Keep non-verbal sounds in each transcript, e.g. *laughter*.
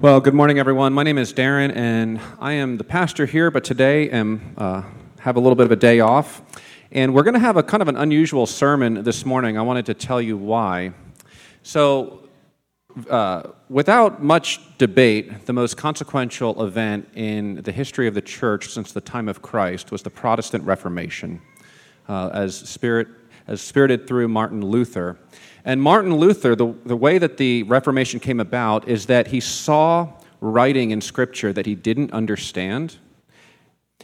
Well, good morning, everyone. My name is Darren, and I am the pastor here, but today am uh, have a little bit of a day off, and we're going to have a kind of an unusual sermon this morning. I wanted to tell you why. So, uh, without much debate, the most consequential event in the history of the church since the time of Christ was the Protestant Reformation, uh, as spirit as spirited through Martin Luther. And Martin Luther, the, the way that the Reformation came about is that he saw writing in Scripture that he didn't understand,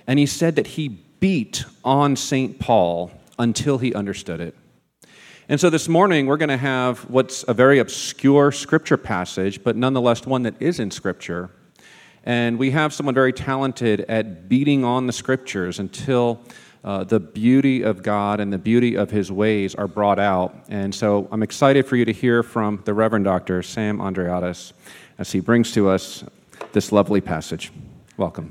and he said that he beat on St. Paul until he understood it. And so this morning, we're going to have what's a very obscure Scripture passage, but nonetheless one that is in Scripture. And we have someone very talented at beating on the Scriptures until uh, the beauty of God and the beauty of His ways are brought out. And so I'm excited for you to hear from the Reverend Dr. Sam Andreades as he brings to us this lovely passage. Welcome.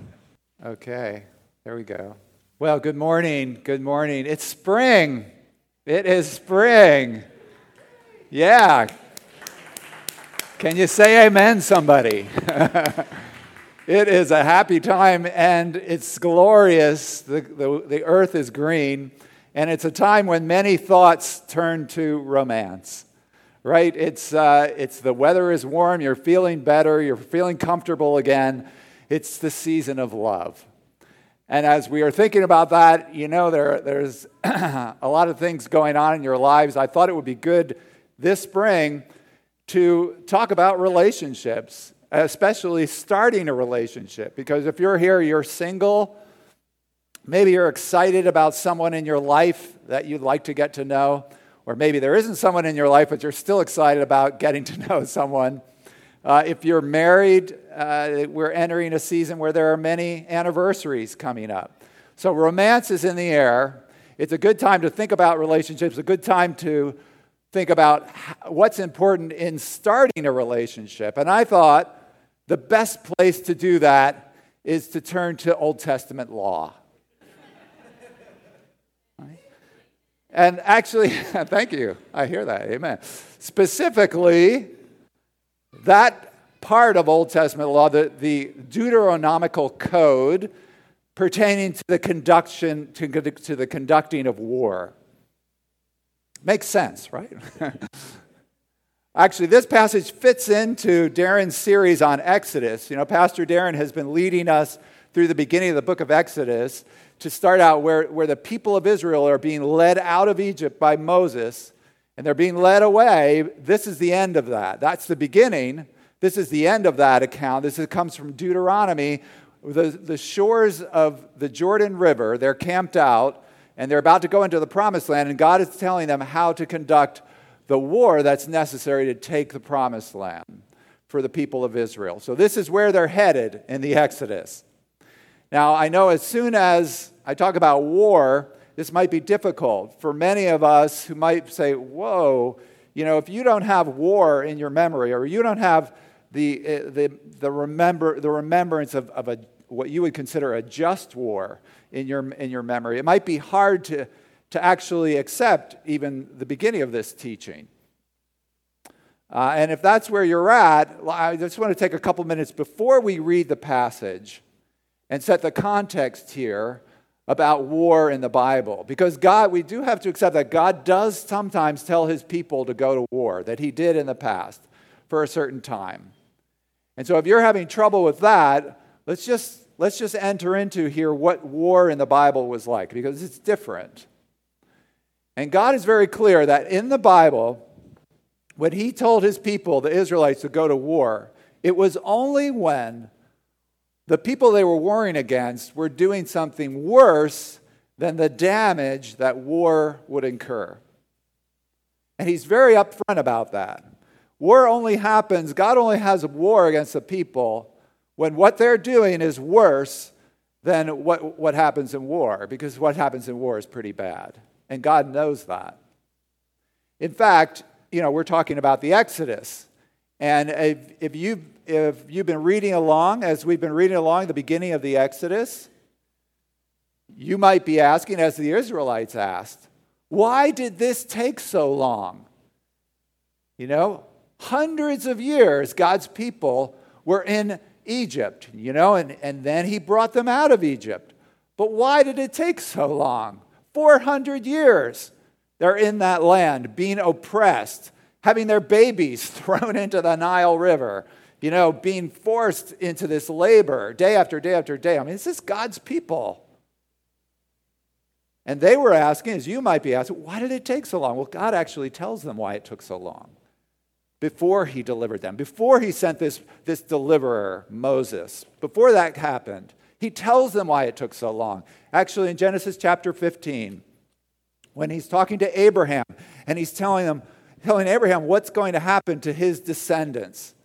Okay, there we go. Well, good morning. Good morning. It's spring. It is spring. Yeah. Can you say amen, somebody? *laughs* It is a happy time and it's glorious. The, the, the earth is green, and it's a time when many thoughts turn to romance, right? It's, uh, it's the weather is warm, you're feeling better, you're feeling comfortable again. It's the season of love. And as we are thinking about that, you know, there, there's *clears throat* a lot of things going on in your lives. I thought it would be good this spring to talk about relationships especially starting a relationship. Because if you're here, you're single, maybe you're excited about someone in your life that you'd like to get to know, or maybe there isn't someone in your life, but you're still excited about getting to *laughs* know someone. Uh, if you're married, uh, we're entering a season where there are many anniversaries coming up. So romance is in the air. It's a good time to think about relationships, a good time to think about what's important in starting a relationship. And I thought the best place to do that is to turn to Old Testament law. And actually, *laughs* thank you. I hear that. Amen. Specifically, that part of Old Testament law, the, the Deuteronomical code pertaining to the conduction to, to the conducting of war. Makes sense, right? *laughs* Actually, this passage fits into Darren's series on Exodus. You know, Pastor Darren has been leading us through the beginning of the book of Exodus to start out where, where the people of Israel are being led out of Egypt by Moses and they're being led away. This is the end of that. That's the beginning. This is the end of that account. This is, comes from Deuteronomy. The, the shores of the Jordan River, they're camped out and they're about to go into the promised land, and God is telling them how to conduct the war that's necessary to take the promised land for the people of Israel. So, this is where they're headed in the Exodus. Now, I know as soon as I talk about war, this might be difficult for many of us who might say, Whoa, you know, if you don't have war in your memory or you don't have the, eh, the, the, remember, the remembrance of, of a, what you would consider a just war in your, in your memory, it might be hard to to actually accept even the beginning of this teaching. Uh, and if that's where you're at, I just want to take a couple minutes before we read the passage and set the context here about war in the Bible. Because God, we do have to accept that God does sometimes tell his people to go to war, that he did in the past for a certain time. And so if you're having trouble with that, let's just let's just enter into here what war in the Bible was like because it's different. And God is very clear that in the Bible, when He told His people, the Israelites, to go to war, it was only when the people they were warring against were doing something worse than the damage that war would incur. And He's very upfront about that. War only happens, God only has a war against the people when what they're doing is worse than what, what happens in war, because what happens in war is pretty bad and God knows that. In fact, you know, we're talking about the Exodus. And if, if, you've, if you've been reading along, as we've been reading along the beginning of the Exodus, you might be asking, as the Israelites asked, why did this take so long? You know, hundreds of years, God's people were in Egypt, you know, and, and then he brought them out of Egypt. But why did it take so long? 400 years they're in that land, being oppressed, having their babies *laughs* thrown into the Nile River, you know, being forced into this labor day after day after day. I mean, is this God's people? And they were asking, as you might be asking, why did it take so long? Well, God actually tells them why it took so long before he delivered them, before he sent this, this deliverer, Moses. Before that happened, he tells them why it took so long. Actually, in Genesis chapter 15, when he's talking to Abraham and he's telling them, telling Abraham what's going to happen to his descendants.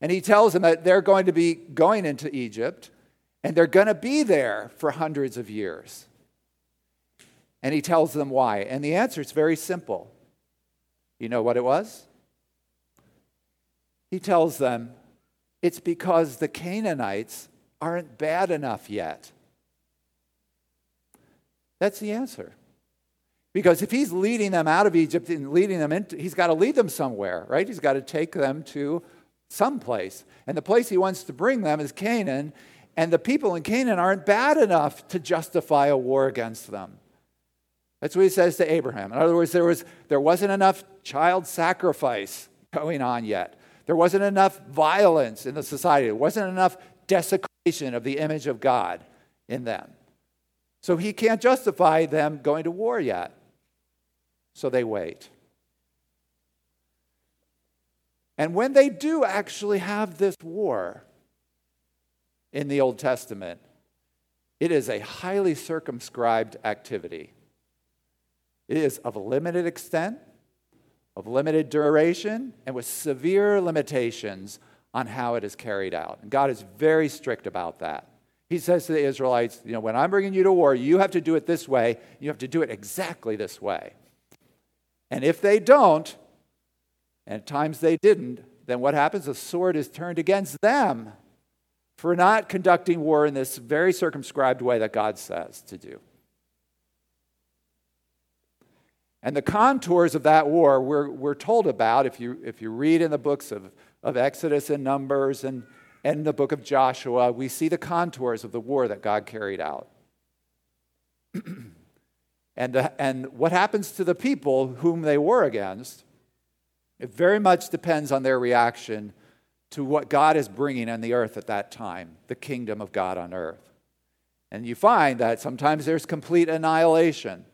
And he tells them that they're going to be going into Egypt and they're going to be there for hundreds of years. And he tells them why. And the answer is very simple. You know what it was? He tells them it's because the Canaanites aren't bad enough yet. That's the answer. Because if he's leading them out of Egypt and leading them into, he's got to lead them somewhere, right? He's got to take them to some place. And the place he wants to bring them is Canaan. And the people in Canaan aren't bad enough to justify a war against them. That's what he says to Abraham. In other words, there, was, there wasn't enough child sacrifice going on yet. There wasn't enough violence in the society. There wasn't enough desecration of the image of God in them. So he can't justify them going to war yet. So they wait. And when they do actually have this war in the Old Testament, it is a highly circumscribed activity. It is of limited extent, of limited duration, and with severe limitations on how it is carried out. And God is very strict about that. He says to the Israelites, you know, when I'm bringing you to war, you have to do it this way. You have to do it exactly this way. And if they don't, and at times they didn't, then what happens? The sword is turned against them for not conducting war in this very circumscribed way that God says to do. And the contours of that war we're, we're told about if you, if you read in the books of, of Exodus and Numbers and, and the book of Joshua, we see the contours of the war that God carried out. *clears throat* And, the, and what happens to the people whom they war against, it very much depends on their reaction to what God is bringing on the earth at that time, the kingdom of God on earth. And you find that sometimes there's complete annihilation.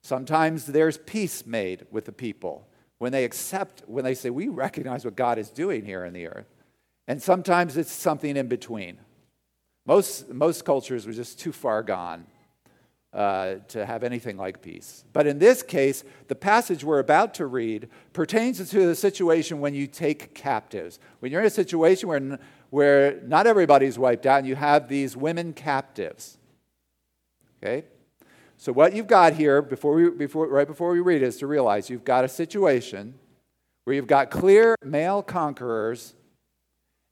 Sometimes there's peace made with the people when they accept, when they say, We recognize what God is doing here in the earth. And sometimes it's something in between. Most, most cultures were just too far gone uh, to have anything like peace. But in this case, the passage we're about to read pertains to the situation when you take captives. When you're in a situation where, where not everybody's wiped out and you have these women captives. Okay? So, what you've got here, before we, before, right before we read is to realize you've got a situation where you've got clear male conquerors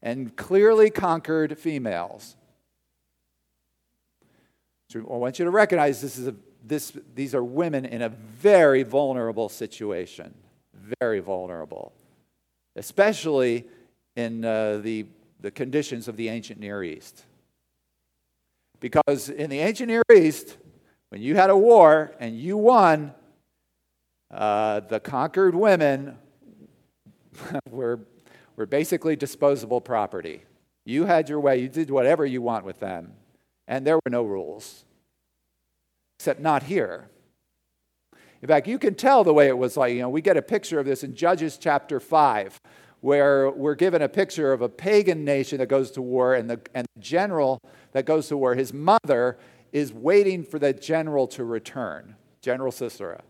and clearly conquered females. So I want you to recognize this is a, this, these are women in a very vulnerable situation, very vulnerable, especially in uh, the, the conditions of the ancient Near East. Because in the ancient Near East, when you had a war and you won, uh, the conquered women *laughs* were, were basically disposable property. You had your way, you did whatever you want with them and there were no rules, except not here. In fact, you can tell the way it was like, you know, we get a picture of this in Judges chapter 5, where we're given a picture of a pagan nation that goes to war, and the, and the general that goes to war, his mother is waiting for the general to return, General Sisera.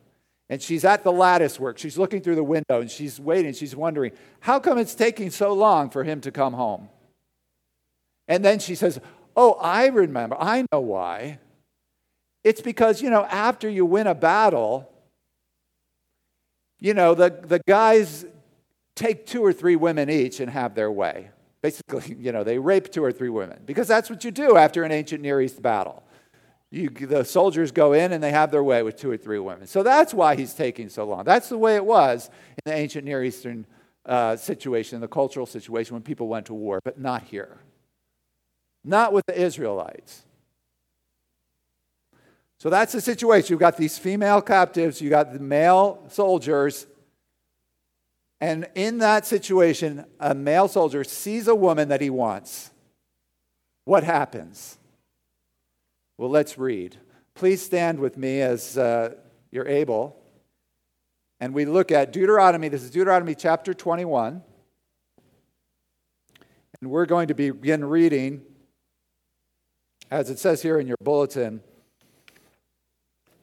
And she's at the lattice work. She's looking through the window and she's waiting. She's wondering, how come it's taking so long for him to come home? And then she says, Oh, I remember. I know why. It's because, you know, after you win a battle, you know, the, the guys take two or three women each and have their way. Basically, *laughs* you know, they rape two or three women because that's what you do after an ancient Near East battle. You, the soldiers go in and they have their way with two or three women. So that's why he's taking so long. That's the way it was in the ancient Near Eastern uh, situation, the cultural situation when people went to war, but not here. Not with the Israelites. So that's the situation. You've got these female captives, you've got the male soldiers. And in that situation, a male soldier sees a woman that he wants. What happens? Well, let's read. Please stand with me as uh, you're able. And we look at Deuteronomy. This is Deuteronomy chapter 21. And we're going to begin reading, as it says here in your bulletin,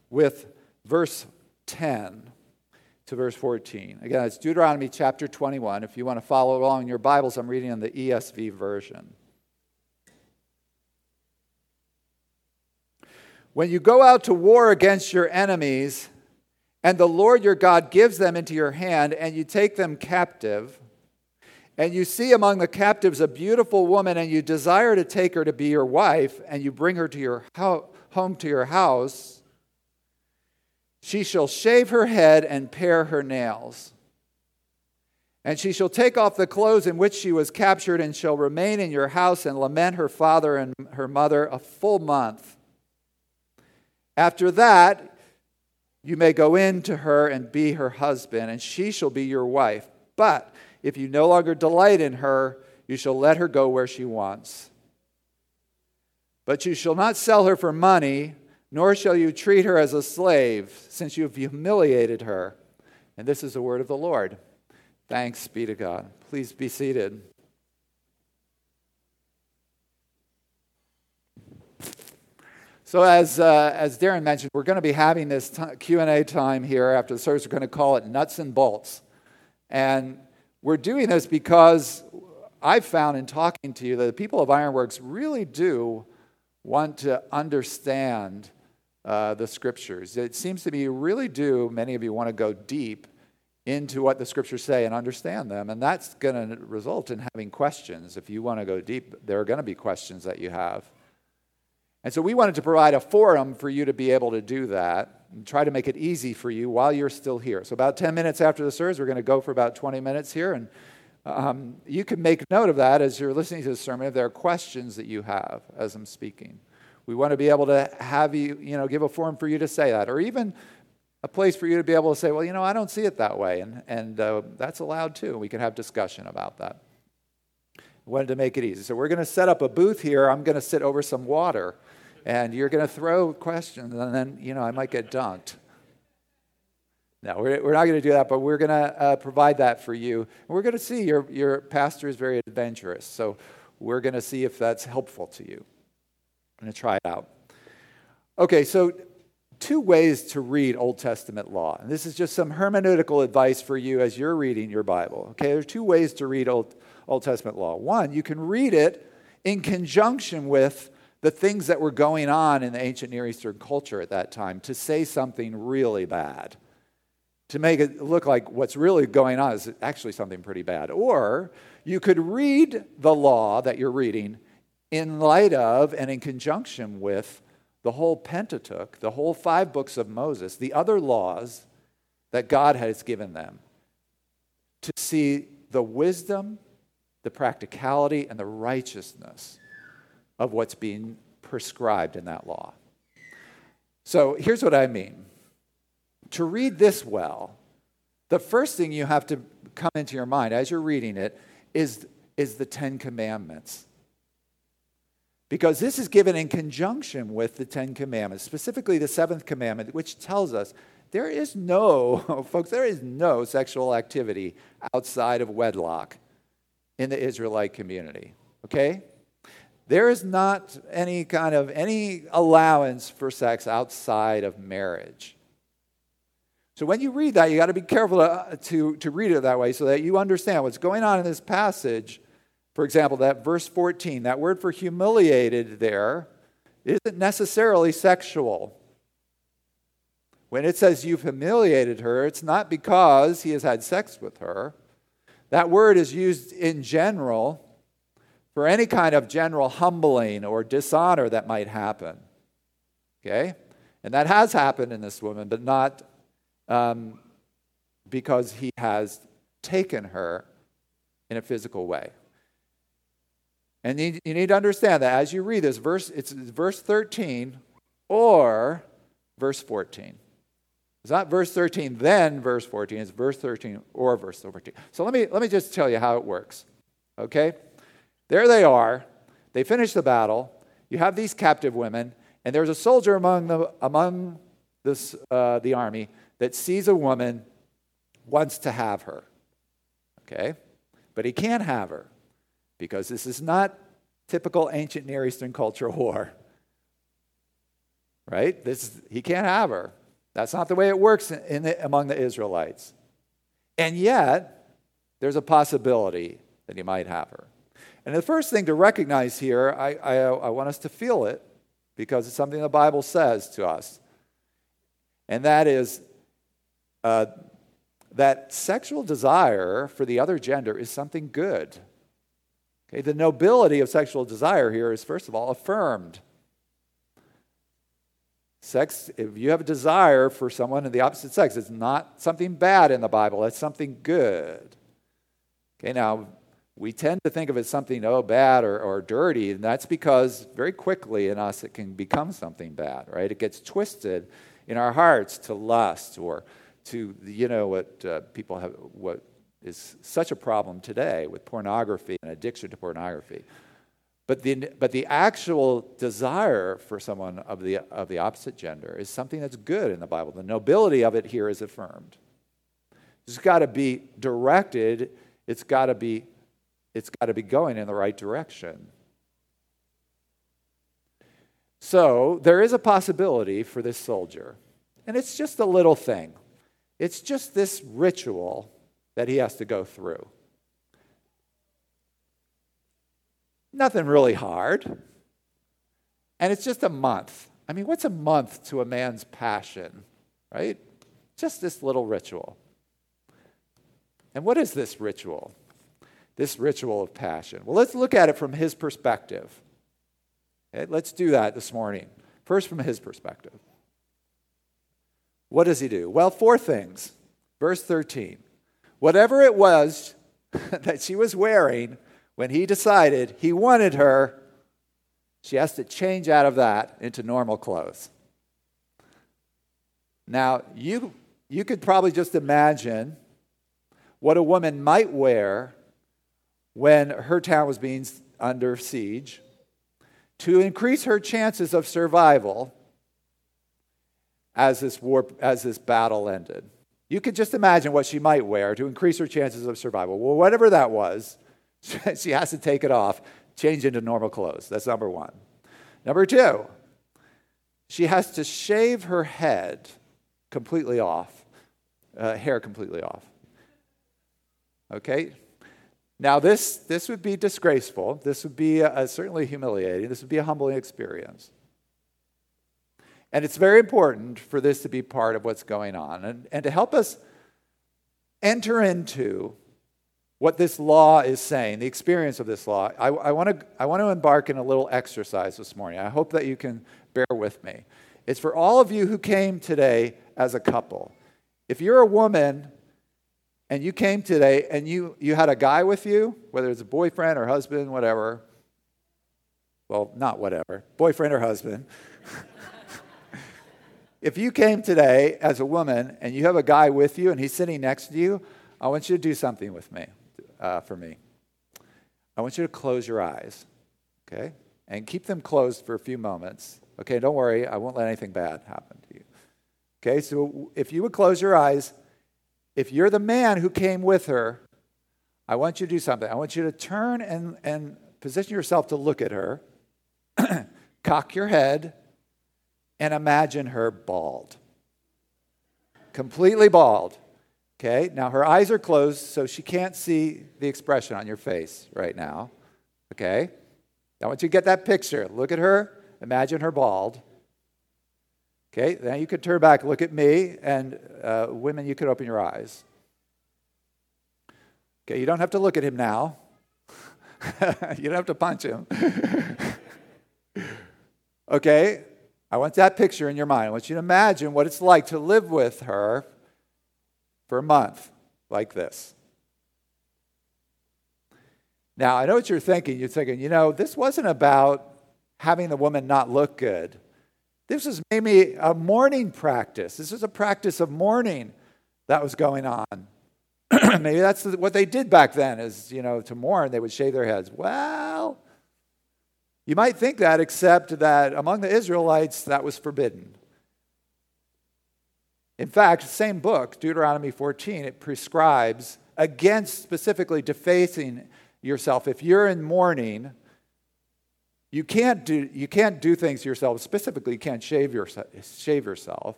with verse 10 to verse 14. Again, it's Deuteronomy chapter 21. If you want to follow along in your Bibles, I'm reading in the ESV version. When you go out to war against your enemies, and the Lord your God gives them into your hand, and you take them captive, and you see among the captives a beautiful woman, and you desire to take her to be your wife, and you bring her to your ho- home to your house, she shall shave her head and pare her nails. And she shall take off the clothes in which she was captured, and shall remain in your house and lament her father and her mother a full month. After that, you may go in to her and be her husband, and she shall be your wife. But if you no longer delight in her, you shall let her go where she wants. But you shall not sell her for money, nor shall you treat her as a slave, since you have humiliated her. And this is the word of the Lord. Thanks be to God. Please be seated. So as, uh, as Darren mentioned, we're going to be having this t- Q&A time here after the service. We're going to call it Nuts and Bolts. And we're doing this because I've found in talking to you that the people of Ironworks really do want to understand uh, the scriptures. It seems to me you really do, many of you want to go deep into what the scriptures say and understand them. And that's going to result in having questions. If you want to go deep, there are going to be questions that you have. And so we wanted to provide a forum for you to be able to do that and try to make it easy for you while you're still here. So, about 10 minutes after the service, we're going to go for about 20 minutes here. And um, you can make note of that as you're listening to the sermon if there are questions that you have as I'm speaking. We want to be able to have you, you know, give a forum for you to say that, or even a place for you to be able to say, well, you know, I don't see it that way. And, and uh, that's allowed too. We can have discussion about that. wanted to make it easy. So, we're going to set up a booth here. I'm going to sit over some water and you're going to throw questions, and then, you know, I might get dunked. No, we're, we're not going to do that, but we're going to uh, provide that for you. And we're going to see your, your pastor is very adventurous, so we're going to see if that's helpful to you. I'm going to try it out. Okay, so two ways to read Old Testament law. And this is just some hermeneutical advice for you as you're reading your Bible. Okay, there are two ways to read Old, Old Testament law. One, you can read it in conjunction with the things that were going on in the ancient Near Eastern culture at that time to say something really bad, to make it look like what's really going on is actually something pretty bad. Or you could read the law that you're reading in light of and in conjunction with the whole Pentateuch, the whole five books of Moses, the other laws that God has given them, to see the wisdom, the practicality, and the righteousness of what's being prescribed in that law. So here's what I mean to read this well, the first thing you have to come into your mind as you're reading it is, is the Ten Commandments. Because this is given in conjunction with the Ten Commandments, specifically the seventh commandment, which tells us there is no, *laughs* folks, there is no sexual activity outside of wedlock in the Israelite community. Okay? There is not any kind of any allowance for sex outside of marriage. So when you read that, you got to be careful to, to, to read it that way so that you understand what's going on in this passage. For example, that verse 14, that word for humiliated there isn't necessarily sexual. When it says you've humiliated her, it's not because he has had sex with her. That word is used in general for any kind of general humbling or dishonor that might happen. Okay? And that has happened in this woman, but not um, because he has taken her in a physical way. And you need to understand that as you read this verse, it's verse 13 or verse 14. It's not verse 13, then verse 14. It's verse 13 or verse 14. So let me, let me just tell you how it works. Okay? There they are. They finish the battle. You have these captive women, and there's a soldier among the, among this, uh, the army that sees a woman, wants to have her. Okay? But he can't have her because this is not typical ancient Near Eastern culture *laughs* war. Right? This, he can't have her. That's not the way it works in the, among the Israelites. And yet, there's a possibility that he might have her. And the first thing to recognize here, I, I, I want us to feel it because it's something the Bible says to us. And that is uh, that sexual desire for the other gender is something good. Okay, the nobility of sexual desire here is, first of all, affirmed. Sex, if you have a desire for someone of the opposite sex, it's not something bad in the Bible, it's something good. Okay, now we tend to think of it as something, oh, bad or, or dirty, and that's because very quickly in us it can become something bad, right? It gets twisted in our hearts to lust or to, you know, what uh, people have, what is such a problem today with pornography and addiction to pornography. But the, but the actual desire for someone of the, of the opposite gender is something that's good in the Bible. The nobility of it here is affirmed. It's got to be directed, it's got to be, it's got to be going in the right direction. So there is a possibility for this soldier, and it's just a little thing. It's just this ritual that he has to go through. Nothing really hard. And it's just a month. I mean, what's a month to a man's passion, right? Just this little ritual. And what is this ritual? This ritual of passion. Well, let's look at it from his perspective. Okay, let's do that this morning. First, from his perspective. What does he do? Well, four things. Verse 13. Whatever it was *laughs* that she was wearing when he decided he wanted her, she has to change out of that into normal clothes. Now, you, you could probably just imagine what a woman might wear when her town was being under siege to increase her chances of survival as this, war, as this battle ended. You could just imagine what she might wear to increase her chances of survival. Well, whatever that was, *laughs* she has to take it off, change into normal clothes. That's number one. Number two, she has to shave her head completely off, uh, hair completely off. Okay? Now, this, this would be disgraceful. This would be uh, certainly humiliating. This would be a humbling experience. And it's very important for this to be part of what's going on and, and to help us enter into what this law is saying, the experience of this law, I, I want to embark in a little exercise this morning. I hope that you can bear with me. It's for all of you who came today as a couple. If you're a woman and you came today and you, you had a guy with you, whether it's a boyfriend or husband, whatever, well, not whatever, boyfriend or husband. *laughs* if you came today as a woman and you have a guy with you and he's sitting next to you, I want you to do something with me uh, for me. I want you to close your eyes, okay? And keep them closed for a few moments. Okay, don't worry, I won't let anything bad happen to you. Okay, so if you would close your eyes, if you're the man who came with her, I want you to do something. I want you to turn and, and position yourself to look at her, *clears throat* cock your head, and imagine her bald. Completely bald. Okay, now her eyes are closed, so she can't see the expression on your face right now. Okay, I want you to get that picture. Look at her, imagine her bald. Okay, now you could turn back, look at me, and uh, women, you could open your eyes. Okay, you don't have to look at him now. *laughs* you don't have to punch him. *laughs* okay, I want that picture in your mind. I want you to imagine what it's like to live with her for a month like this. Now, I know what you're thinking. You're thinking, you know, this wasn't about having the woman not look good. This was maybe a mourning practice. This was a practice of mourning that was going on. *clears throat* maybe that's what they did back then is, you know, to mourn, they would shave their heads. Well, you might think that, except that among the Israelites, that was forbidden. In fact, same book, Deuteronomy 14, it prescribes against specifically defacing yourself. If you're in mourning, you can't do, you can't do things yourself. Specifically, you can't shave, your, shave yourself.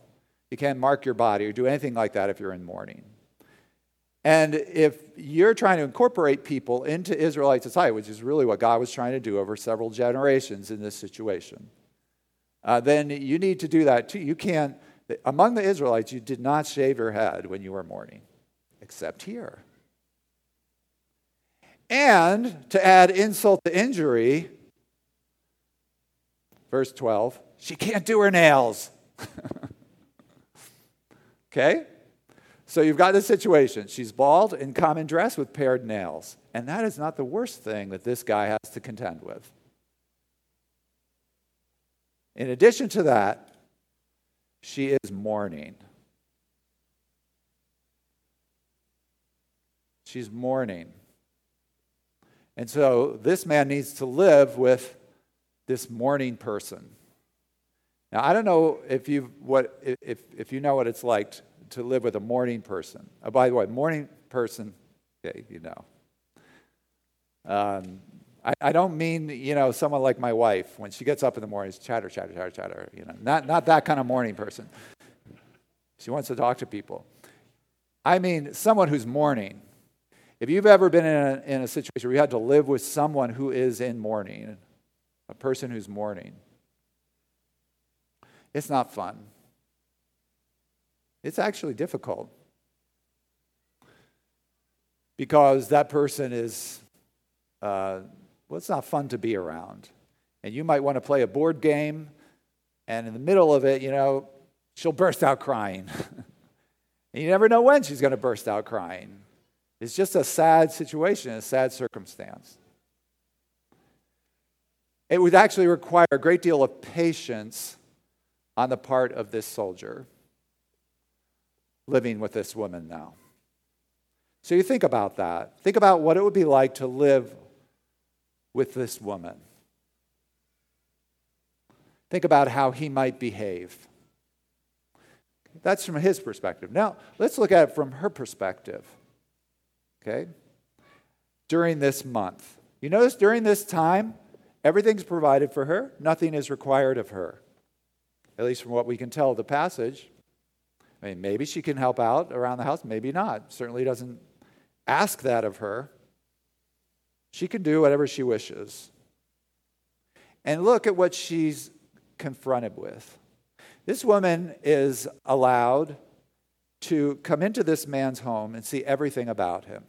You can't mark your body or do anything like that if you're in mourning. And if you're trying to incorporate people into Israelite society, which is really what God was trying to do over several generations in this situation, uh, then you need to do that too. You can't, among the Israelites, you did not shave your head when you were mourning, except here. And to add insult to injury, Verse 12, she can't do her nails. *laughs* okay? So you've got this situation. She's bald in common dress with pared nails. And that is not the worst thing that this guy has to contend with. In addition to that, she is mourning. She's mourning. And so this man needs to live with this morning person. Now, I don't know if you what if if you know what it's like to live with a morning person. Oh, by the way, morning person, okay, you know. Um, I, I, don't mean you know someone like my wife when she gets up in the morning, chatter, chatter, chatter, chatter. You know, not not that kind of morning person. She wants to talk to people. I mean someone who's mourning. If you've ever been in a, in a situation where you had to live with someone who is in mourning, a person who's mourning. It's not fun. It's actually difficult because that person is, uh, well, it's not fun to be around. And you might want to play a board game, and in the middle of it, you know, she'll burst out crying. *laughs* and you never know when she's going to burst out crying. It's just a sad situation, a sad circumstance. It would actually require a great deal of patience on the part of this soldier living with this woman now. So you think about that. Think about what it would be like to live with this woman. Think about how he might behave. That's from his perspective. Now, let's look at it from her perspective. Okay? During this month. You notice during this time, Everything's provided for her, nothing is required of her. At least from what we can tell the passage. I mean, maybe she can help out around the house, maybe not. Certainly doesn't ask that of her. She can do whatever she wishes. And look at what she's confronted with. This woman is allowed to come into this man's home and see everything about him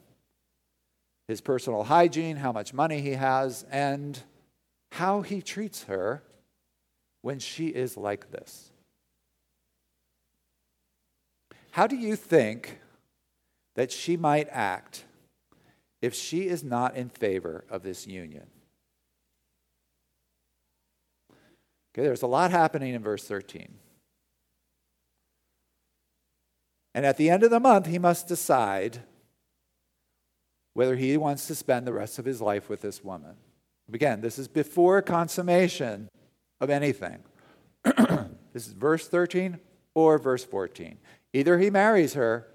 his personal hygiene, how much money he has, and how he treats her when she is like this. How do you think that she might act if she is not in favor of this union? Okay, there's a lot happening in verse 13. And at the end of the month, he must decide whether he wants to spend the rest of his life with this woman. Again, this is before consummation of anything. *clears throat* this is verse 13 or verse 14. Either he marries her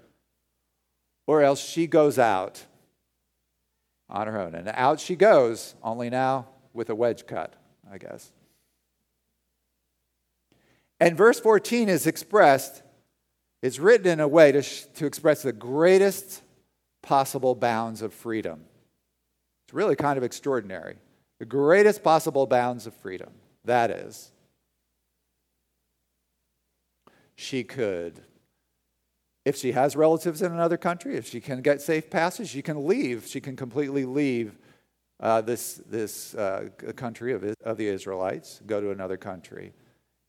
or else she goes out on her own. And out she goes, only now with a wedge cut, I guess. And verse 14 is expressed, it's written in a way to, to express the greatest possible bounds of freedom. It's really kind of extraordinary the greatest possible bounds of freedom. That is, she could, if she has relatives in another country, if she can get safe passage, she can leave. She can completely leave uh, this, this uh, country of, of the Israelites, go to another country.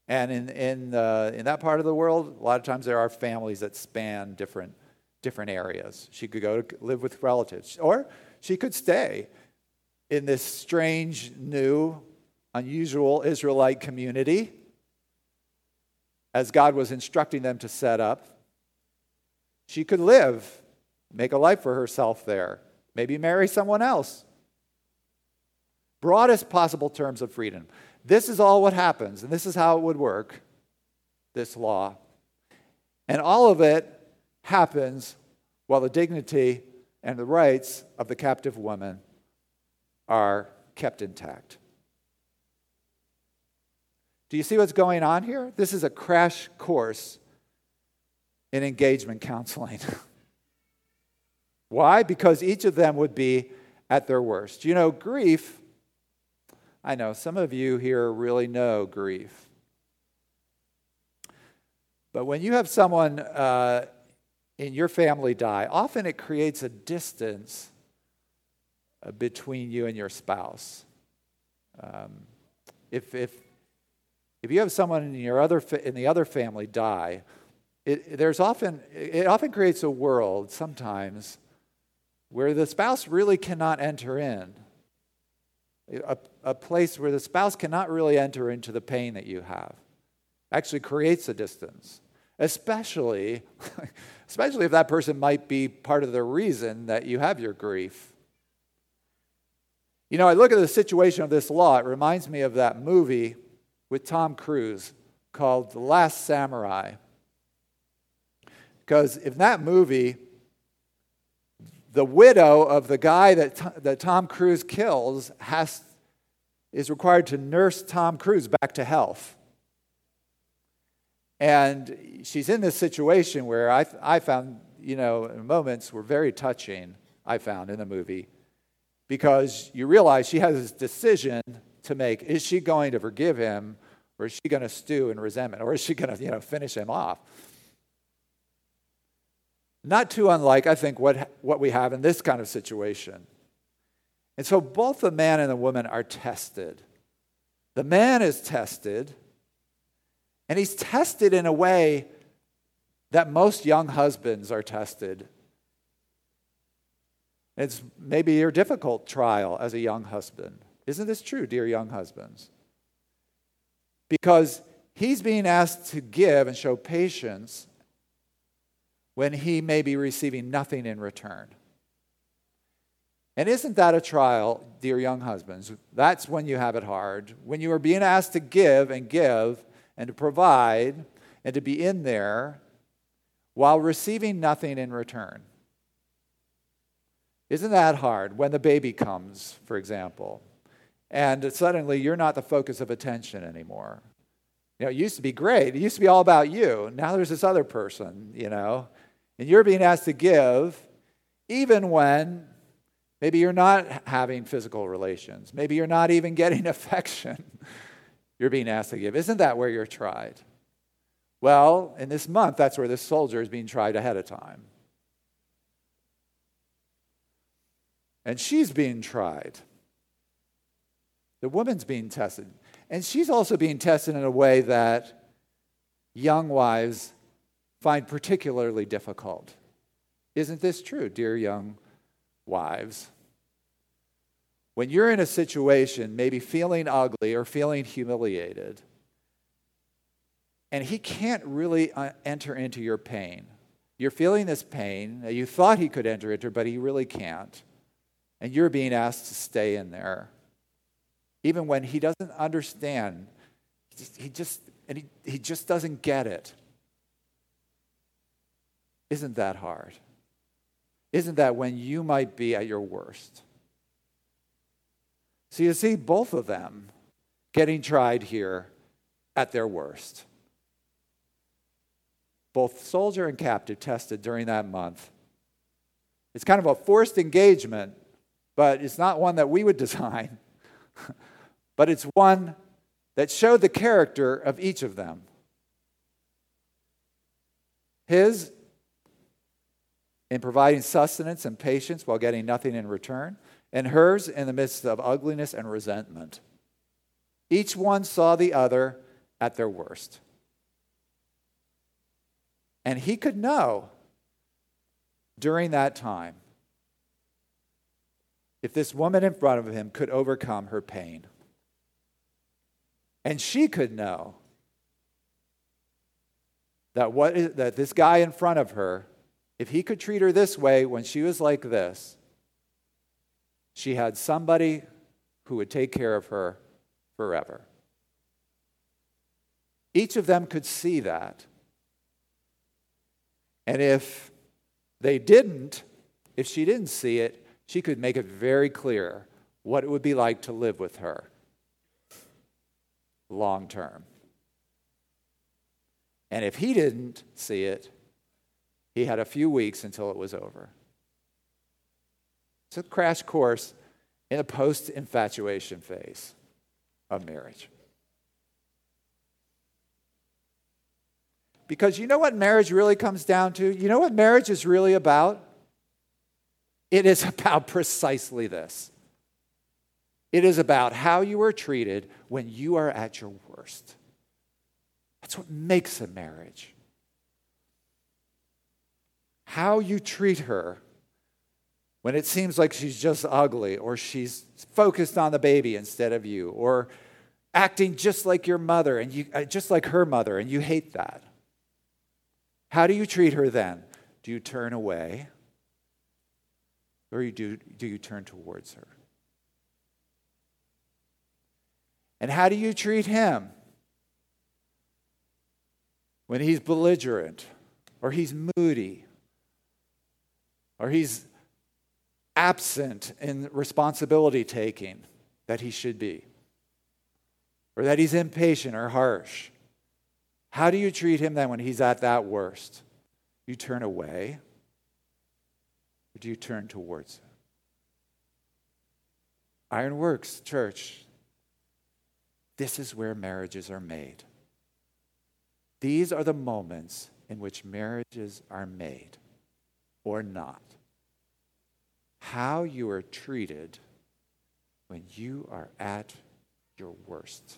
And in, in, uh, in that part of the world, a lot of times there are families that span different, different areas. She could go to live with relatives, or she could stay in this strange, new, unusual Israelite community as God was instructing them to set up. She could live, make a life for herself there, maybe marry someone else. Broadest possible terms of freedom. This is all what happens, and this is how it would work this law. And all of it happens while the dignity and the rights of the captive woman are kept intact. Do you see what's going on here? This is a crash course in engagement counseling. *laughs* Why? Because each of them would be at their worst. You know, grief, I know some of you here really know grief. But when you have someone uh, in your family die, often it creates a distance between you and your spouse. Um, if, if, if you have someone in, your other, in the other family die, it, there's often, it often creates a world sometimes where the spouse really cannot enter in. A, a place where the spouse cannot really enter into the pain that you have. Actually creates a distance especially, *laughs* especially if that person might be part of the reason that you have your grief. You know, I look at the situation of this law, it reminds me of that movie with Tom Cruise called The Last Samurai. Because in that movie, the widow of the guy that, that Tom Cruise kills has, is required to nurse Tom Cruise back to health. And she's in this situation where I, I found, you know, moments were very touching, I found in the movie, because you realize she has this decision to make. Is she going to forgive him, or is she going to stew in resentment, or is she going to, you know, finish him off? Not too unlike, I think, what, what we have in this kind of situation. And so both the man and the woman are tested. The man is tested and he's tested in a way that most young husbands are tested. It's maybe your difficult trial as a young husband. Isn't this true, dear young husbands? Because he's being asked to give and show patience when he may be receiving nothing in return. And isn't that a trial, dear young husbands? That's when you have it hard. When you are being asked to give and give, and to provide and to be in there while receiving nothing in return. Isn't that hard when the baby comes, for example, and suddenly you're not the focus of attention anymore? You know, it used to be great. It used to be all about you. Now there's this other person, you know, and you're being asked to give even when maybe you're not having physical relations. Maybe you're not even getting *laughs* affection you're being asked to give. Isn't that where you're tried? Well, in this month, that's where this soldier is being tried ahead of time. And she's being tried. The woman's being tested. And she's also being tested in a way that young wives find particularly difficult. Isn't this true, dear young wives? When you're in a situation, maybe feeling ugly or feeling humiliated, and he can't really uh, enter into your pain. You're feeling this pain. You thought he could enter into, but he really can't. And you're being asked to stay in there. Even when he doesn't understand, he just, and he, he just doesn't get it. Isn't that hard? Isn't that when you might be at your worst? So you see both of them getting tried here at their worst. Both soldier and captive tested during that month. It's kind of a forced engagement, but it's not one that we would design. *laughs* but it's one that showed the character of each of them. His in providing sustenance and patience while getting nothing in return and hers in the midst of ugliness and resentment. Each one saw the other at their worst. And he could know during that time if this woman in front of him could overcome her pain. And she could know that, what is, that this guy in front of her, if he could treat her this way when she was like this, she had somebody who would take care of her forever. Each of them could see that. And if they didn't, if she didn't see it, she could make it very clear what it would be like to live with her long term. And if he didn't see it, he had a few weeks until it was over. It's a crash course in a post infatuation phase of marriage. Because you know what marriage really comes down to? You know what marriage is really about? It is *laughs* about precisely this. It is about how you are treated when you are at your worst. That's what makes a marriage. How you treat her when it seems like she's just ugly or she's focused on the baby instead of you or acting just like your mother and you uh, just like her mother and you hate that. How do you treat her then? Do you turn away? Or do, do you turn towards her? And how do you treat him? When he's belligerent, or he's moody, or he's absent in responsibility taking that he should be, or that he's impatient or harsh. How do you treat him then when he's at that worst? You turn away or do you turn towards him? Ironworks, church. This is where marriages are made. These are the moments in which marriages are made or not. How you are treated when you are at your worst.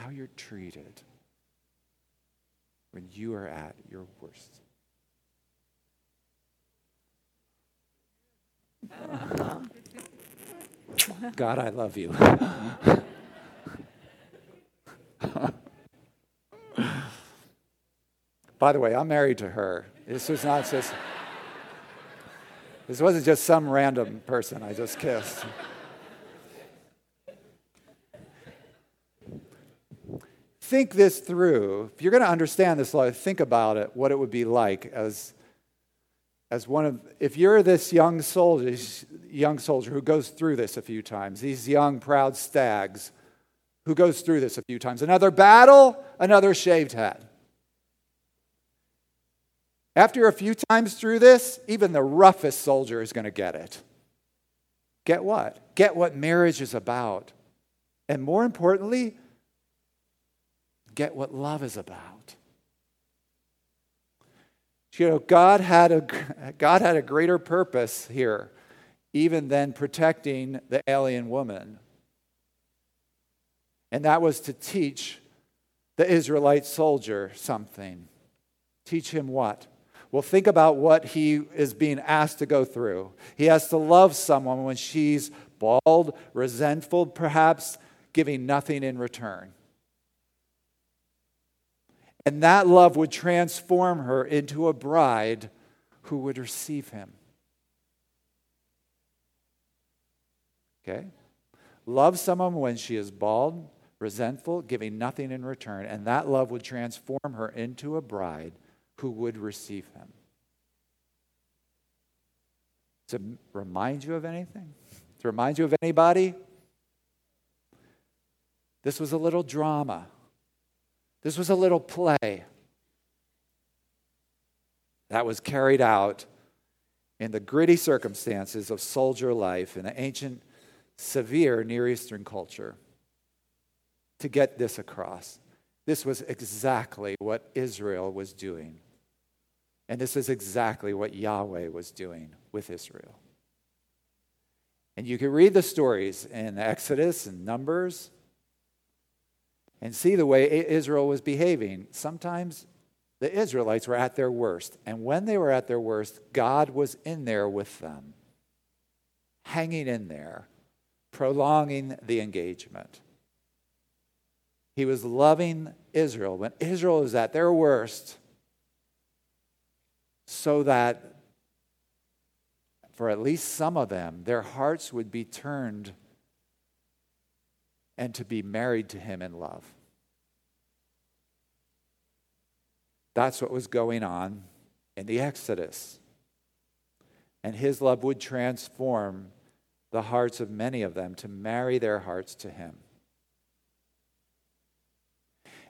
how you're treated when you are at your worst. *laughs* God, I love you. *laughs* By the way, I'm married to her. This was not just, this wasn't just some random person I just kissed. Think this through. If you're going to understand this law, think about it, what it would be like as, as one of, if you're this young soldier, young soldier who goes through this a few times, these young, proud stags who goes through this a few times, another battle, another shaved head. After a few times through this, even the roughest soldier is going to get it. Get what? Get what marriage is about. And more importantly, get what love is about. You know, God had a, God had a greater purpose here, even than protecting the alien woman. And that was to teach the Israelite soldier something. Teach him what? Well, think about what he is being asked to go through. He has to love someone when she's bald, resentful, perhaps giving nothing in return. And that love would transform her into a bride who would receive him. Okay? Love someone when she is bald, resentful, giving nothing in return, and that love would transform her into a bride who would receive him. To remind you of anything? To remind you of anybody? This was a little drama. This was a little play that was carried out in the gritty circumstances of soldier life in an ancient, severe Near Eastern culture to get this across. This was exactly what Israel was doing. And this is exactly what Yahweh was doing with Israel. And you can read the stories in Exodus and Numbers and see the way Israel was behaving. Sometimes the Israelites were at their worst. And when they were at their worst, God was in there with them, hanging in there, prolonging the engagement. He was loving Israel when Israel was at their worst, so that for at least some of them, their hearts would be turned and to be married to Him in love. That's what was going on in the Exodus. And his love would transform the hearts of many of them to marry their hearts to him.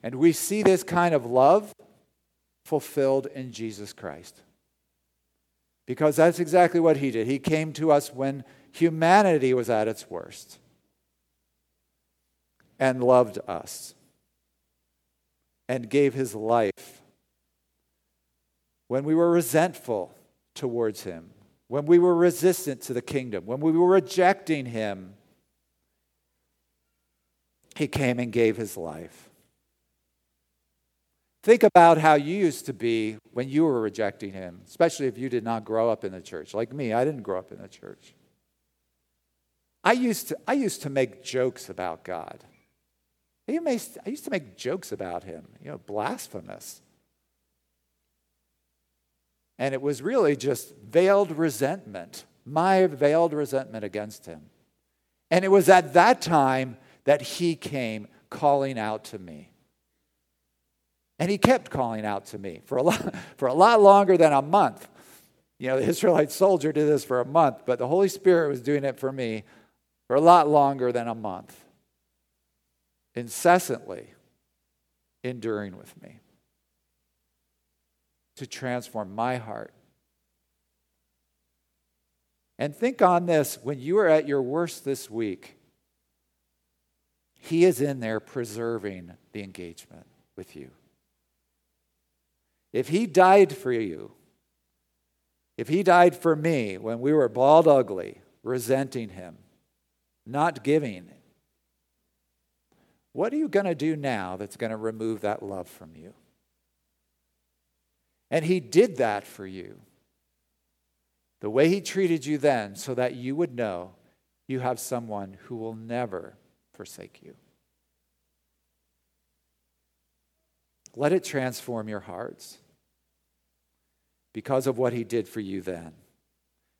And we see this kind of love fulfilled in Jesus Christ. Because that's exactly what he did. He came to us when humanity was at its worst and loved us and gave his life when we were resentful towards him, when we were resistant to the kingdom, when we were rejecting him, he came and gave his life. Think about how you used to be when you were rejecting him, especially if you did not grow up in the church. Like me, I didn't grow up in the church. I used to, I used to make jokes about God. I used to make jokes about him, you know, blasphemous. And it was really just veiled resentment, my veiled resentment against him. And it was at that time that he came calling out to me. And he kept calling out to me for a lot, *laughs* for a lot longer than a month. You know, the *laughs* Israelite soldier did this for a month, but the Holy Spirit was doing it for me for a lot longer than a month, incessantly enduring with me to transform my heart. And think on this when you are at your worst this week, He is in there preserving the engagement with you. If He died for you, if He died for me when we were bald ugly, resenting Him, not giving, what are you going to do now that's going to remove that love from you? And He did that for you. The way He treated you then, so that you would know you have someone who will never forsake you. Let it transform your hearts because of what He did for you then,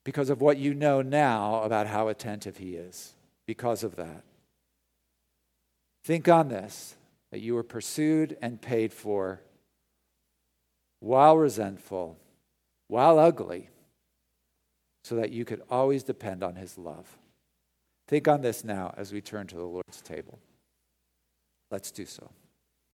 because of what you know now about how attentive He is, because of that. Think on this that you were pursued and paid for while resentful, while ugly, so that you could always depend on his love. Think on this now as we turn to the Lord's table. Let's do so.